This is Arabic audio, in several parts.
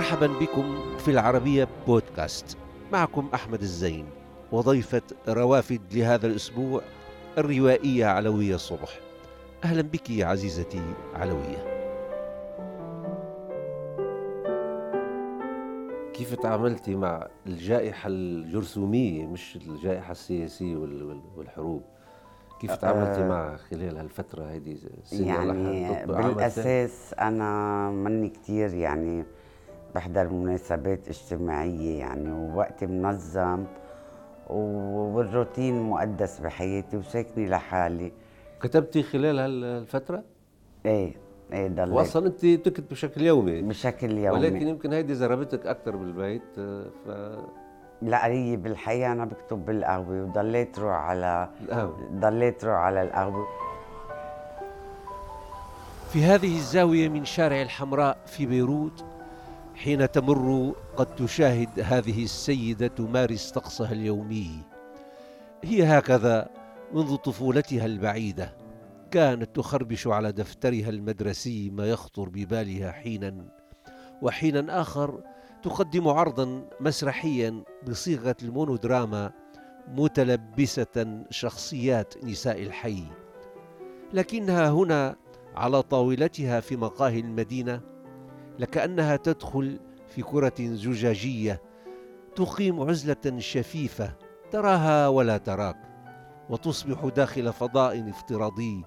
مرحبا بكم في العربية بودكاست. معكم أحمد الزين وضيفة روافد لهذا الأسبوع الروائية علوية صبح أهلا بك يا عزيزتي علوية. كيف تعاملتي مع الجائحة الجرثومية مش الجائحة السياسية والحروب؟ كيف تعاملتي أه. معها خلال هالفترة هذه يعني بالأساس أنا مني كتير يعني بحضر مناسبات اجتماعية يعني ووقتي منظم والروتين مقدس بحياتي وساكنة لحالي. كتبتي خلال هالفترة؟ إيه إيه ضليت. واصلا انت بتكتب بشكل يومي؟ بشكل يومي. ولكن يمكن هيدي زربتك أكثر بالبيت ف لا هي بالحقيقة أنا بكتب بالقهوة وضليت روح على القهوة. ضليت روح على القهوة. في هذه الزاوية من شارع الحمراء في بيروت حين تمر قد تشاهد هذه السيدة تمارس طقسها اليومي. هي هكذا منذ طفولتها البعيدة. كانت تخربش على دفترها المدرسي ما يخطر ببالها حينا. وحينا آخر تقدم عرضا مسرحيا بصيغة المونودراما متلبسة شخصيات نساء الحي. لكنها هنا على طاولتها في مقاهي المدينة لكأنها تدخل في كرة زجاجية تقيم عزلة شفيفة تراها ولا تراك وتصبح داخل فضاء افتراضي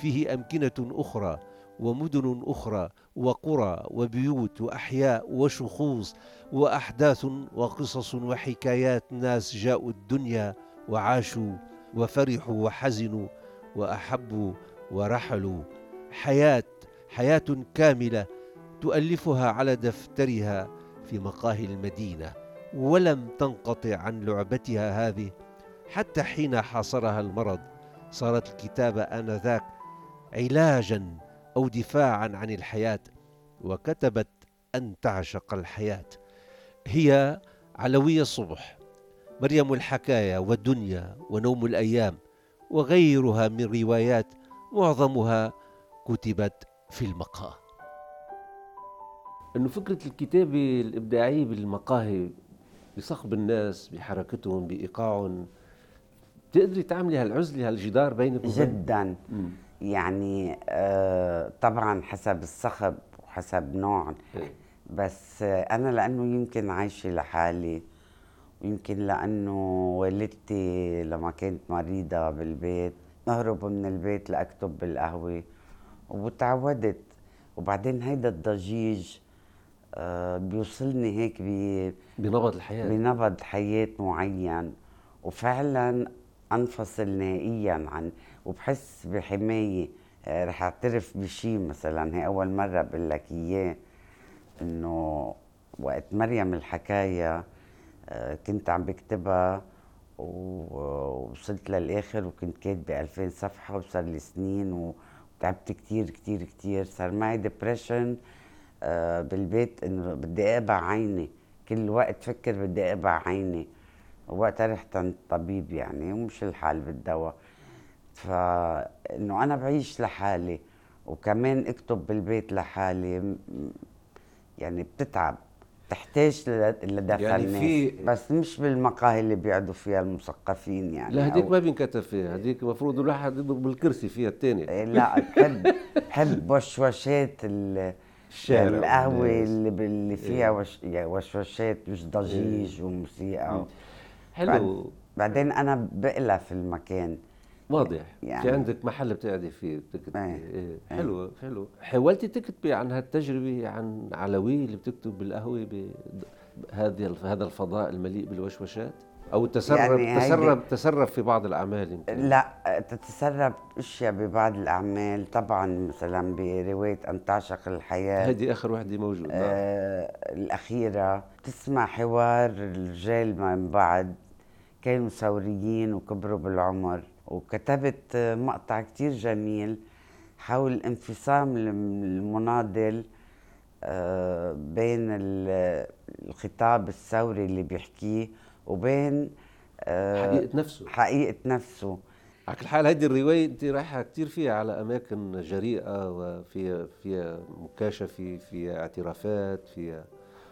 فيه أمكنة أخرى ومدن أخرى وقرى وبيوت وأحياء وشخوص وأحداث وقصص وحكايات ناس جاءوا الدنيا وعاشوا وفرحوا وحزنوا وأحبوا ورحلوا. حياة حياة كاملة تؤلفها على دفترها في مقاهي المدينة ولم تنقطع عن لعبتها هذه. حتى حين حاصرها المرض صارت الكتابة آنذاك علاجا أو دفاعا عن الحياة وكتبت أن تعشق الحياة. هي علوية الصبح مريم الحكاية والدنيا ونوم الأيام وغيرها من روايات معظمها كتبت في المقهى. إنه فكرة الكتابه الابداعيه بالمقاهي بصخب الناس بحركتهم بإيقاعهم بتقدري تعملي هالعزلة هالجدار بينك وبين جدا مم. يعني آه طبعا حسب الصخب وحسب نوع إيه. بس آه أنا لأنه يمكن عايشة لحالي ويمكن لأنه والدتي لما كانت مريضة بالبيت اهرب من البيت لأكتب بالقهوة وتعودت وبعدين هيدا الضجيج بيوصلني هيك بنبض الحياة. بنبض حياة معين وفعلا أنفصل نهائيا عن وبحس بحماية. آه، رح اعترف بشيء مثلا هي أول مرة بقول لك إياه إنه وقت مريم الحكاية آه، كنت عم بكتبها ووصلت للآخر وكنت كاتبة 2000 صفحة وصار لي سنين وتعبت كثير كثير كثير صار معي ديبرشن بالبيت انه بدي اقبع عيني كل وقت فكر بدي اقبع عيني وقتها رحت عند الطبيب يعني ومش الحال بالدواء. فانه أنا بعيش لحالي وكمان اكتب بالبيت لحالي. يعني بتتعب. تحتاج لدفع يعني الناس في بس مش بالمقاهي اللي بيقعدوا فيها المثقفين يعني. لا هديك ما بينكتب فيها. هديك المفروض الواحد يضرب بالكرسي فيها الثانية إيه، لا بحب بحب وشوشات الشارع القهوة اللي اللي فيها وش وشوشات مش ضجيج وموسيقى. حلو. بعدين أنا بألف المكان. واضح. يعني في عندك محل بتقعدي فيه بتكتبي. إيه. إيه. حلو حلو. حاولتي تكتبي عن هالتجربة عن علوي اللي بتكتب بالقهوة بهذه هذا الفضاء المليء بالوشوشات؟ أو تسرب يعني تسرب تسرب في بعض الأعمال يمكن. لا تتسرب أشياء ببعض الأعمال. طبعا مثلا برواية ان تعشق الحياة. هذه آخر وحده موجوده آه الأخيرة. تسمع حوار الرجال من بعد. كانوا ثوريين وكبروا بالعمر. وكتبت مقطع كتير جميل حول انفصام المناضل آه، بين الخطاب الثوري اللي بيحكيه وبين آه، حقيقة نفسه. حقيقة نفسه. على كل حال هذه الرواية أنت رايحة كثير فيها على أماكن جريئة وفيها فيها مكاشفة فيها اعترافات فيها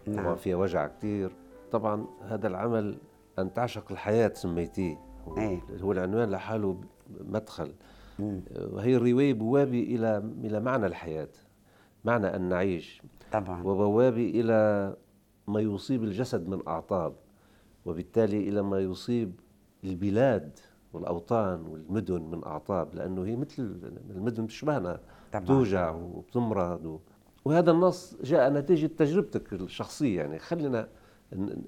نعم. طبعا فيها وجع كثير طبعا هذا العمل أن تعشق الحياة سميتيه. هو, إيه؟ هو العنوان لحاله مدخل. وهي الرواية بوابة إلى إلى معنى الحياة معنى أن نعيش. طبعا. وبوابة إلى ما يصيب الجسد من أعطاب. وبالتالي إلى ما يصيب البلاد والأوطان والمدن من أعطاب لأنه هي مثل المدن تشبهنا توجع وبتمرض و... وهذا النص جاء نتيجة تجربتك الشخصية يعني خلينا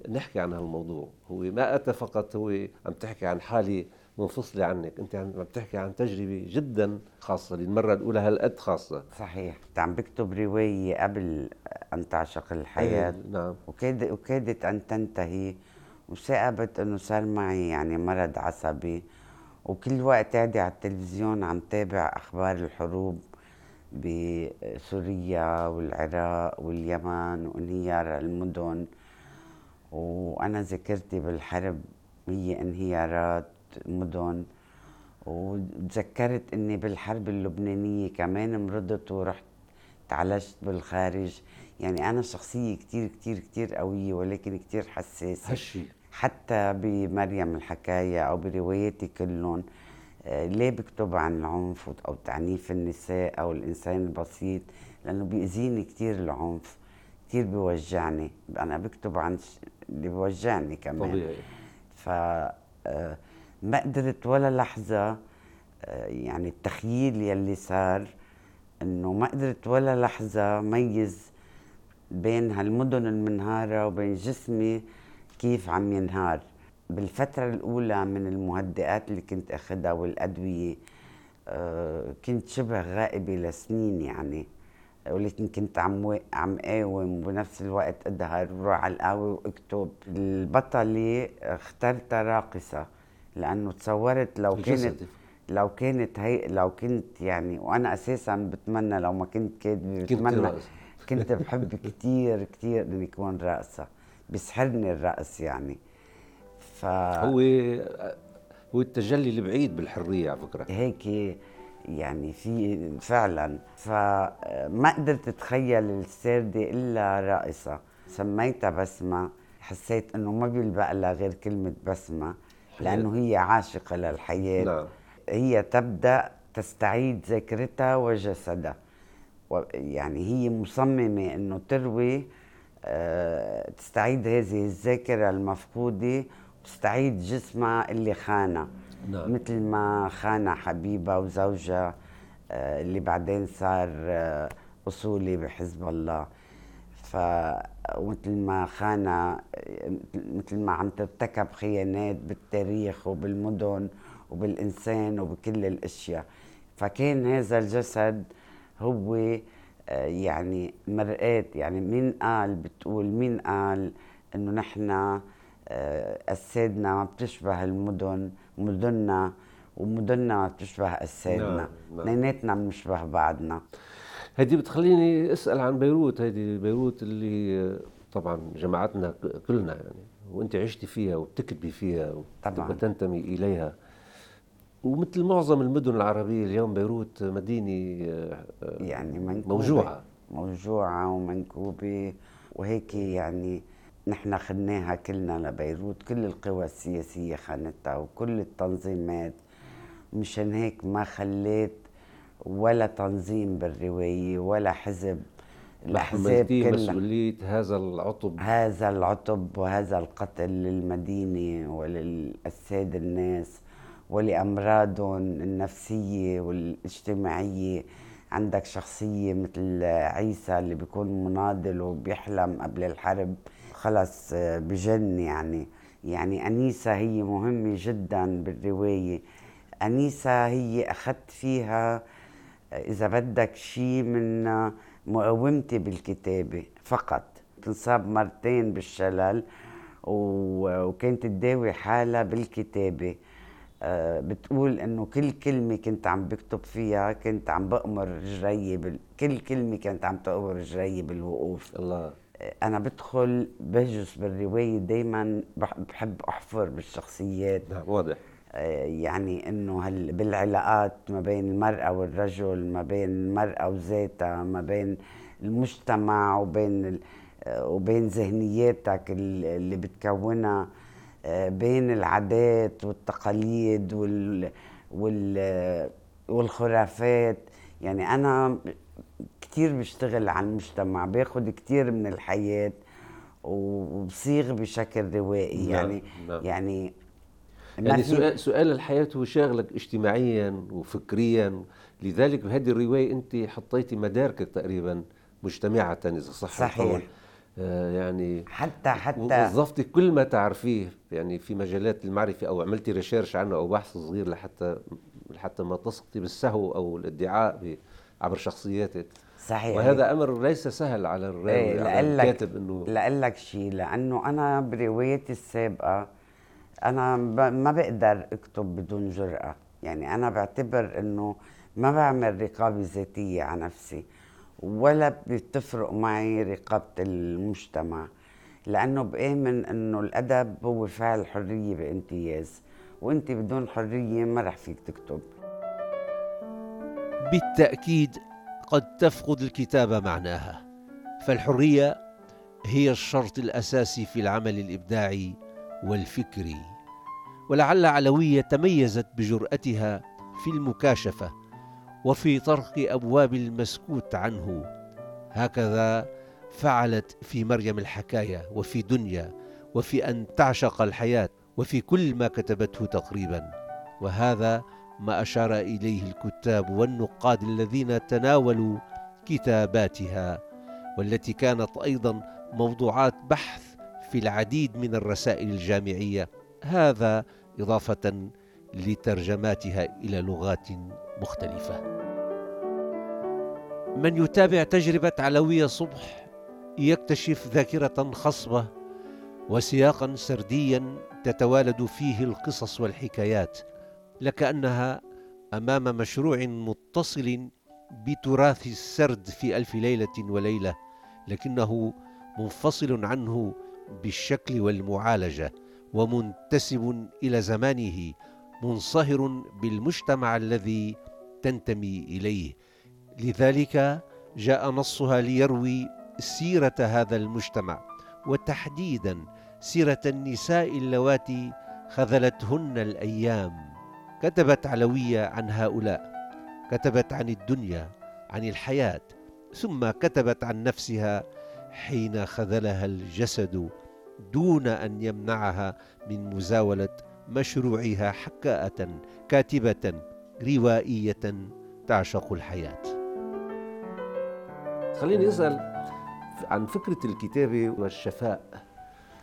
نحكي عن هالموضوع. هو ما أتى فقط هو عم تحكي عن حالة منفصلة عنك أنت عم بتحكي عن تجربة جدا خاصة للمرة الأولى هالقد خاصة. صحيح. أنت عم بكتب رواية قبل أن تعشق الحياة. أيه نعم. وكاد وكادت أن تنتهي وثاقبت أنه صار معي يعني مرض عصبي وكل وقت قاعدة على التلفزيون عم تابع أخبار الحروب بسوريا والعراق واليمن وانهيار المدن. وأنا ذاكرتي بالحرب هي انهيارات مدن. وتذكرت إني بالحرب اللبنانية كمان مرضت ورحت تعالجت بالخارج. يعني أنا شخصية كثير كثير كثير قوية ولكن كثير حساسة. هالشي. حتى بمريم الحكاية أو برواياتي كلهم آه، ليه بكتب عن العنف أو تعنيف النساء أو الإنسان البسيط؟ لأنه بيأذيني كثير العنف كثير بيوجعني. أنا بكتب عن اللي بيوجعني كمان. طبيعي. ف آه، ما قدرت ولا لحظة آه، يعني التخييل يلي صار إنه ما قدرت ولا لحظة ميز بين هالمدن المنهارة وبين جسمي كيف عم ينهار. بالفترة الأولى من المهدئات اللي كنت أخذها والأدوية آه، كنت شبه غائبة لسنين يعني. ولكن كنت عم عم قاوم وبنفس الوقت اظهر وروح على القهوة وأكتب. البطلة اخترتها راقصة لأنه تصورت لو كانت لو كانت هي لو كنت يعني وأنا أساسا بتمنى لو ما كنت كاتبة بتمنى كنت بحب كثير كثير إني أكون راقصه بيسحرني الرقص يعني. ف هو هو التجلي البعيد بالحرية على فكرة. هيك يعني في فعلا. فما قدرت أتخيل السردة إلا راقصة سميتها بسمة. حسيت إنه ما بيلبق لها غير كلمة بسمة لأنه هي عاشقة للحياة. نعم. هي تبدأ تستعيد ذاكرتها وجسدها. يعني هي مصممة إنه تروي تستعيد هذه الذاكرة المفقودة وتستعيد جسمها اللي خانها نعم. مثل ما خان حبيبها وزوجها آه، اللي بعدين صار آه، أصولي بحزب الله. ف ومثل ما خان آه، مثل ما عم ترتكب خيانات بالتاريخ وبالمدن وبالإنسان وبكل الأشياء. فكان هذا الجسد هو يعني مرآة يعني مين قال؟ بتقول مين قال إنه نحن أجسادنا ما بتشبه المدن مدننا ومدننا بتشبه أجسادنا. نعم اثنيناتنا نعم. بنشبه بعضنا. هذه بتخليني أسأل عن بيروت هذه بيروت اللي طبعا جمعتنا كلنا يعني وأنت عشتي فيها وبتكتبي فيها طبعا. وتنتمي إليها. ومثل معظم المدن العربية اليوم بيروت مدينة يعني منكوبة. موجوعة. موجوعة ومنكوبة. وهيك يعني نحن خدناها كلنا لبيروت. كل القوى السياسية خانتها وكل التنظيمات. مشان هيك ما خليت ولا تنظيم بالرواية ولا حزب. الأحزاب كلها. مسؤولية هذا العطب. هذا العطب وهذا القتل للمدينة وللأجساد الناس. ولأمراضهم النفسية والاجتماعية. عندك شخصية مثل عيسى اللي بيكون مناضل وبيحلم قبل الحرب. خلص بجن يعني. يعني أنيسة هي مهمة جدا بالرواية. أنيسة هي أخذت فيها إذا بدك شيء من مقاومتي بالكتابة فقط. تنصاب مرتين بالشلل وكانت تداوي حالها بالكتابة. بتقول إنه كل كلمة كنت عم بكتب فيها كنت عم بأمر رجلي بال... كل كلمة كانت عم تأمر رجلي بالوقوف. الله. أنا بدخل بهجس بالرواية دائما بحب أحفر بالشخصيات. نعم واضح. آه، يعني إنه هل بالعلاقات ما بين المرأة والرجل ما بين المرأة وذاتها ما بين المجتمع وبين وبين ذهنياتك اللي بتكونها. بين العادات والتقاليد وال وال والخرافات يعني أنا كثير بشتغل على المجتمع باخذ كثير من الحياة وبصيغ بشكل روائي نعم يعني نعم. يعني يعني سؤال, سؤال الحياة هو شاغلك اجتماعيا وفكريا لذلك بهذه الرواية أنت حطيتي مداركك تقريبا مجتمعة إذا صح صحيح القول. آه يعني حتى حتى وظفتي كل ما تعرفيه يعني في مجالات المعرفة أو عملتي ريشيرش عنه أو بحث صغير لحتى لحتى ما تسقطي بالسهو أو الادعاء عبر شخصياتك. صحيح. وهذا أمر ليس سهل على الراوي إيه على الكاتب انه لاقول لك شيء لأنه أنا بروايتي السابقة أنا ما بقدر أكتب بدون جرأة. يعني أنا بعتبر إنه ما بعمل رقابة ذاتية على نفسي. ولا بتفرق معي رقابة المجتمع لأنه بآمن أنه الأدب هو فعل حرية بامتياز وأنت بدون حرية ما رح فيك تكتب. بالتأكيد قد تفقد الكتابة معناها فالحرية هي الشرط الأساسي في العمل الإبداعي والفكري ولعل علوية تميزت بجرأتها في المكاشفة. وفي طرق أبواب المسكوت عنه. هكذا فعلت في مريم الحكاية وفي دنيا وفي أن تعشق الحياة وفي كل ما كتبته تقريبا. وهذا ما أشار إليه الكتاب والنقاد الذين تناولوا كتاباتها والتي كانت أيضا موضوعات بحث في العديد من الرسائل الجامعية. هذا إضافة لترجماتها إلى لغات مختلفة. من يتابع تجربة علوية صبح يكتشف ذاكرة خصبة وسياقا سرديا تتوالد فيه القصص والحكايات لكأنها أمام مشروع متصل بتراث السرد في ألف ليلة وليلة لكنه منفصل عنه بالشكل والمعالجة ومنتسب إلى زمانه منصهر بالمجتمع الذي تنتمي إليه. لذلك جاء نصها ليروي سيرة هذا المجتمع وتحديدا سيرة النساء اللواتي خذلتهن الأيام. كتبت علوية عن هؤلاء كتبت عن الدنيا عن الحياة ثم كتبت عن نفسها حين خذلها الجسد دون أن يمنعها من مزاولة مشروعها حكاءة كاتبة روائية تعشق الحياة. خليني أسأل عن فكرة الكتابة والشفاء.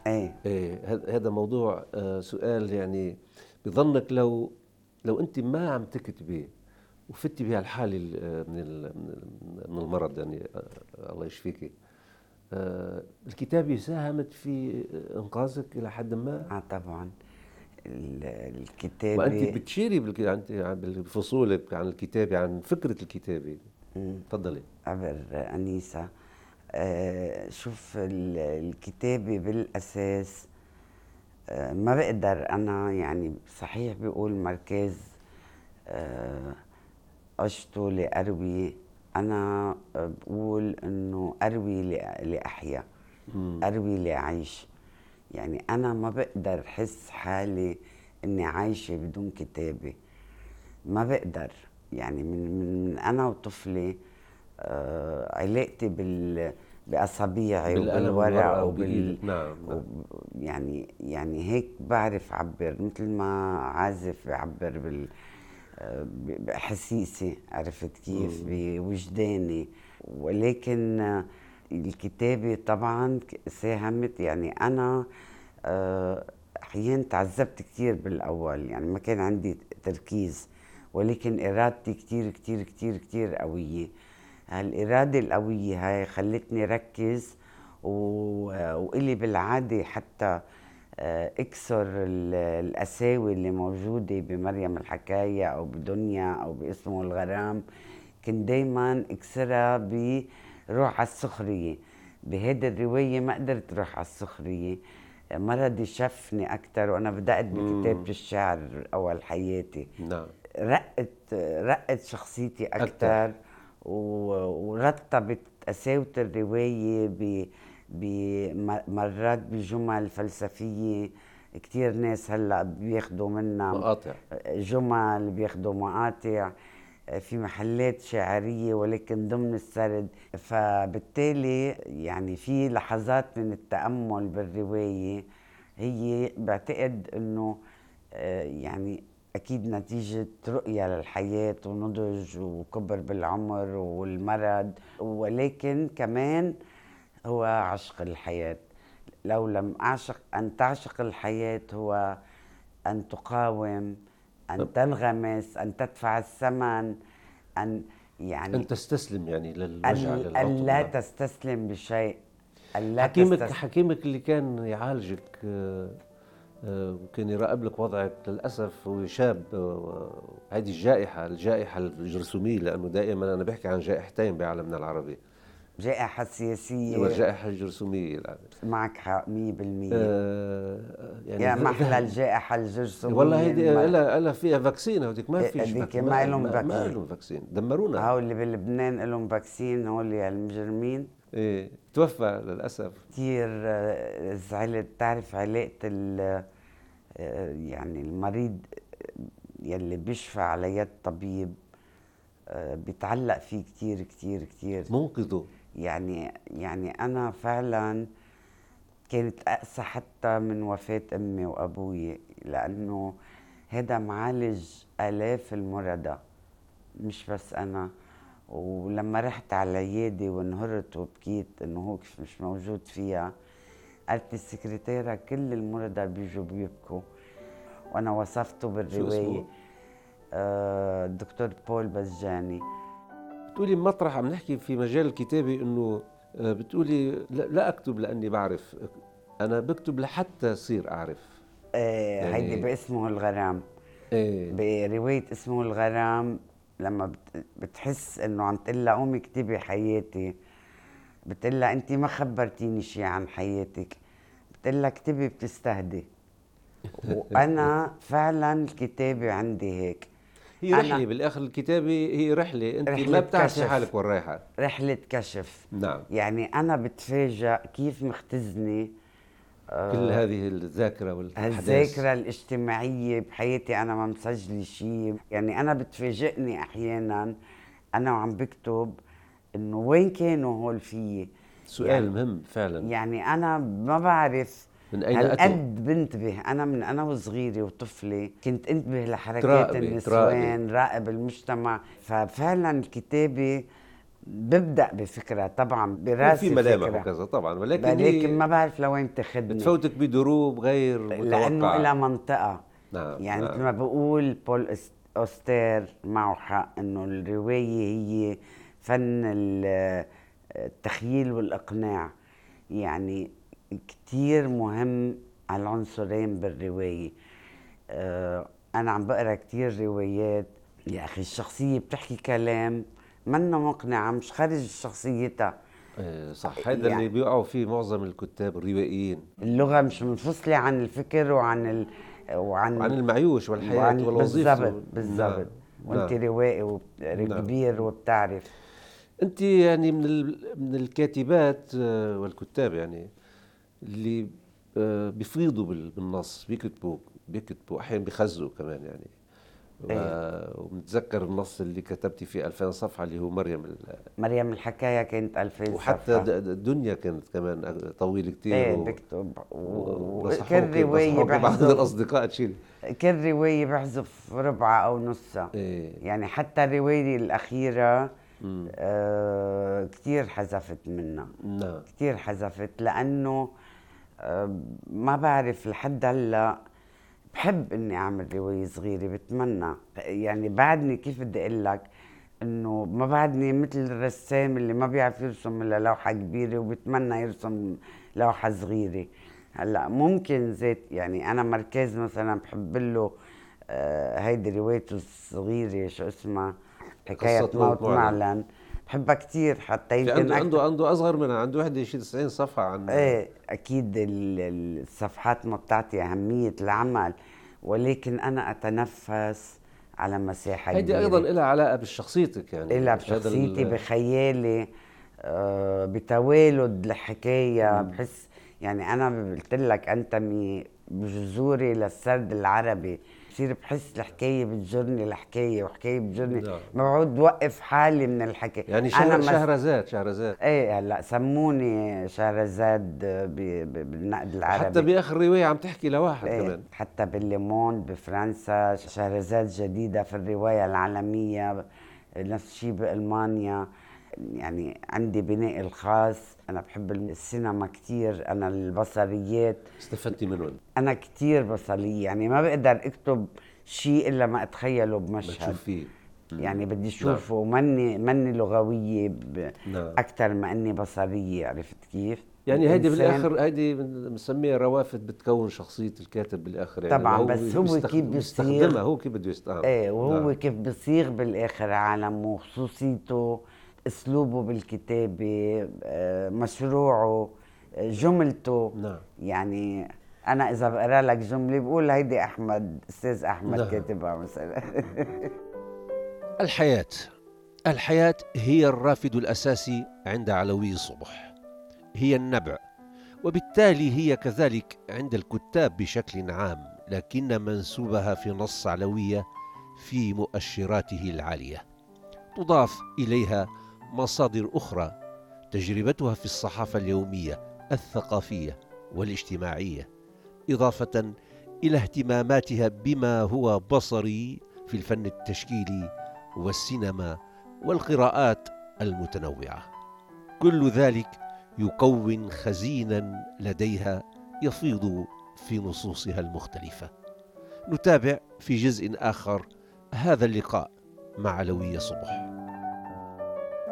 إيه, إيه هذا موضوع آه، سؤال يعني بظنك لو لو أنت ما عم تكتبي وفتي بهالحاله من من المرض يعني آه، الله يشفيكي آه، الكتابة ساهمت في إنقاذك إلى حد ما؟ آه طبعا. الكتابة وانت بتشيري بفصولك عن الكتابة عن فكرة الكتابة. تفضلي. عبر أنيسة آه شوف الكتابة بالأساس آه، ما بقدر أنا يعني صحيح بيقول مركز اشتو لأروي. أنا بقول إنه أروي لاحيا أروي لاعيش يعني أنا ما بقدر أحس حالي إني عايشة بدون كتابة. ما بقدر. يعني من من أنا وطفلي آه علاقتي بال باصابيعي وبالورق وبال نعم. يعني يعني هيك بعرف أعبر. مثل ما عازف بعبر بال باحاسيسي عرفت كيف؟ بوجداني. ولكن الكتابة طبعا ساهمت يعني أنا آه، أحيانا تعذبت كثير بالأول يعني ما كان عندي تركيز ولكن إرادتي كثير كثير كثير كثير قوية. هالإرادة القوية هاي خلتني ركز وإلي بالعادة حتى آه، أكسر القساوي اللي موجودة بمريم الحكاية أو بدنيا أو باسمه الغرام. كنت دايما أكسرها بروح على السخرية. بهيدي الرواية ما قدرت روح على السخرية. مرضي شفني أكثر وأنا بدأت بكتابة الشعر أول حياتي. نعم. رقت رقت شخصيتي أكثر ورتبت قساوة الرواية مرات بجمل فلسفية. كثير ناس هلأ بياخذوا منها مقاطع. جمل بياخذوا مقاطع. في محلات شعرية ولكن ضمن السرد. فبالتالي يعني في لحظات من التأمل بالرواية. هي بعتقد أنه آه، يعني أكيد نتيجة رؤية للحياة ونضج وكبر بالعمر والمرض. ولكن كمان هو عشق الحياة. لو لم أعشق أن تعشق الحياة هو أن تقاوم أن تنغمس أن تدفع الثمن أن يعني أن تستسلم يعني للوجع أن لا تستسلم بشيء أن لا حكيمك تستسلم. حكيمك اللي كان يعالجك آه، آه، وكان يراقب لك وضعك للأسف هو شاب هذه الجائحة الجائحة الجرثومية لأنه دائما أنا بحكي عن جائحتين بعالمنا العربي جائحة سياسية. والجائحة الجرثومية معك حق 100% آه يعني يا محلى الجائحة الجرثومية والله هيدي لها لها فيها vaccine هوديك ما فيش هذيك ما لهم vaccine ما لهم vaccine. دمرونا. هول اللي بلبنان لهم vaccine هول المجرمين إيه توفى للأسف. كثير آه، زعلت تعرف علاقة ال آه، يعني المريض يلي بيشفى على يد طبيب آه، بيتعلق فيه كثير كثير كثير منقذه. يعني يعني أنا فعلا كانت أقسى حتى من وفاة أمي وأبوي لأنه هذا معالج آلاف المرضى مش بس أنا. ولما رحت على العياده وانهرت وبكيت إنه هو مش موجود فيها قالت السكرتيرة كل المرضى بيجوا بيبكوا. وأنا وصفته بالرواية آه الدكتور بول بزجاني. بتقولي مطرح عم نحكي في مجال الكتابة إنه آه، بتقولي لا أكتب لأني بعرف. أنا بكتب لحتى اصير أعرف. إيه يعني هيدي باسمه الغرام. إيه. برواية اسمه الغرام لما بتحس إنه عم تقول لها قومي اكتبي حياتي. بتقول لها انت ما خبرتيني شيء عن حياتك. بتقول لها اكتبي بتستهدي. وأنا فعلا الكتابة عندي هيك. هي رحلة بالآخر الكتابة هي رحلة أنت رحلة ما بتعرفي حالك وين رايحة. رحلة كشف. نعم. يعني أنا بتفاجئ كيف مختزني آه كل هذه الذاكرة والأحداث. الذاكرة الاجتماعية بحياتي أنا ما مسجلة شيء يعني أنا بتفاجئني أحيانا أنا وعم بكتب إنه وين كانوا هول فيي؟ سؤال يعني مهم فعلا. يعني أنا ما بعرف من أين أتوا؟ قد بنتبه؟ أنا من أنا وصغيره وطفله كنت أنتبه لحركات النسوان راقب المجتمع. ففعلا الكتابه ببدا بفكرة طبعا براسي في ملامح وكذا طبعا. ولكن ولكن ما بعرف لوين تاخذني بتفوتك بدروب غير متوقعه لأنه إلى منطقة. نعم يعني نعم. مثل ما بقول بول أوستير معه حق إنه الرواية هي فن التخييل والإقناع. يعني كتير مهم على العنصرين بالرواية. آه أنا عم بقرأ كتير روايات. يا أخي الشخصية بتحكي كلام منا مقنعة مش خارج شخصيتها. إيه صح. هذا يعني اللي بيقعوا فيه معظم الكتاب الروائيين. اللغة مش منفصلة عن الفكر وعن ال... وعن عن المعيوش والحياة وعن والوظيفة. بالضبط بالضبط. نعم. وأنت نعم. روائي وكبير نعم. وبتعرف. أنت يعني من من الكاتبات آه، والكتاب يعني اللي آه، بيفيضوا بالنص بيكتبوا بيكتبوا أحيانا بيخزوا كمان يعني أيه. ومتذكر النص اللي كتبتي فيه 2000 صفحة اللي هو مريم مريم الحكاية كانت 2000 صفحة وحتى الدنيا كانت كمان طويلة كثير إيه. بكتب وكل رواية بعض الأصدقاء تشيل كل رواية بحذف ربعها أو نصها إيه. يعني حتى الرواية الأخيرة آه كثير حذفت منها نعم كثير حذفت لأنه ما بعرف لحد هلأ. بحب إني أعمل رواية صغيرة بتمنى. يعني بعدني كيف بدي أقول لك إنه ما بعدني مثل الرسام اللي ما بيعرف يرسم إلا لوحة كبيرة وبتمنى يرسم لوحة صغيرة. هلأ ممكن زيت يعني أنا مركز مثلا بحب له آه هيدي روايته الصغيرة شو اسمها؟ حكاية موت معلن. بحبها كثير حتى يمكن عنده عنده عنده أصغر منها عنده وحده شيء 90 صفحه عن إيه أكيد الصفحات ما بتعطي أهمية العمل ولكن أنا أتنفس على مساحة هيدي أيضا لها علاقة بشخصيتك يعني. لها بشخصيتي بخيالي آه، بتوالد الحكاية. بحس يعني أنا قلت لك أنتمي بجذوري للسرد العربي. بصير بحس الحكاية بتجرني الحكاية وحكايه بتجرني. ما بعود وقف حالي من الحكي يعني أنا شهرزاد شهرزاد إيه هلأ سموني شهرزاد بالنقد العربي. حتى بآخر رواية عم تحكي لواحد إيه كمان. حتى بالليمون بفرنسا شهرزاد جديدة في الرواية العالمية نفس الشيء بألمانيا. يعني عندي بنائي الخاص. أنا بحب السينما كثير أنا البصريات. استفدتي منهم أنا كثير بصرية يعني ما بقدر أكتب شيء إلا ما أتخيله بمشهد. فيه يعني بدي أشوفه. نعم. مني مني لغوية ب... نعم. أكثر ما إني بصرية عرفت كيف؟ يعني هيدي بالآخر هيدي بنسميها روافد بتكون شخصية الكاتب بالآخر يعني طبعا بس هو كيف بيستخدمها هو كيف بده يستخدمها. إيه وهو نعم. كيف بصيغ بالآخر عالمه وخصوصيته. أسلوبه بالكتابة آه، مشروعه جملته. نعم. يعني أنا إذا بقرأ لك جملة بقول هيدي أحمد أستاذ أحمد نعم. كاتبها مثلا. الحياة. الحياة هي الرافد الأساسي عند علوي الصبح. هي النبع. وبالتالي هي كذلك عند الكتاب بشكل عام لكن منسوبها في نص علوية في مؤشراته العالية. تضاف إليها مصادر أخرى تجربتها في الصحافة اليومية الثقافية والاجتماعية إضافة إلى اهتماماتها بما هو بصري في الفن التشكيلي والسينما والقراءات المتنوعة. كل ذلك يكون خزينا لديها يفيض في نصوصها المختلفة. نتابع في جزء آخر هذا اللقاء مع علوية صبح.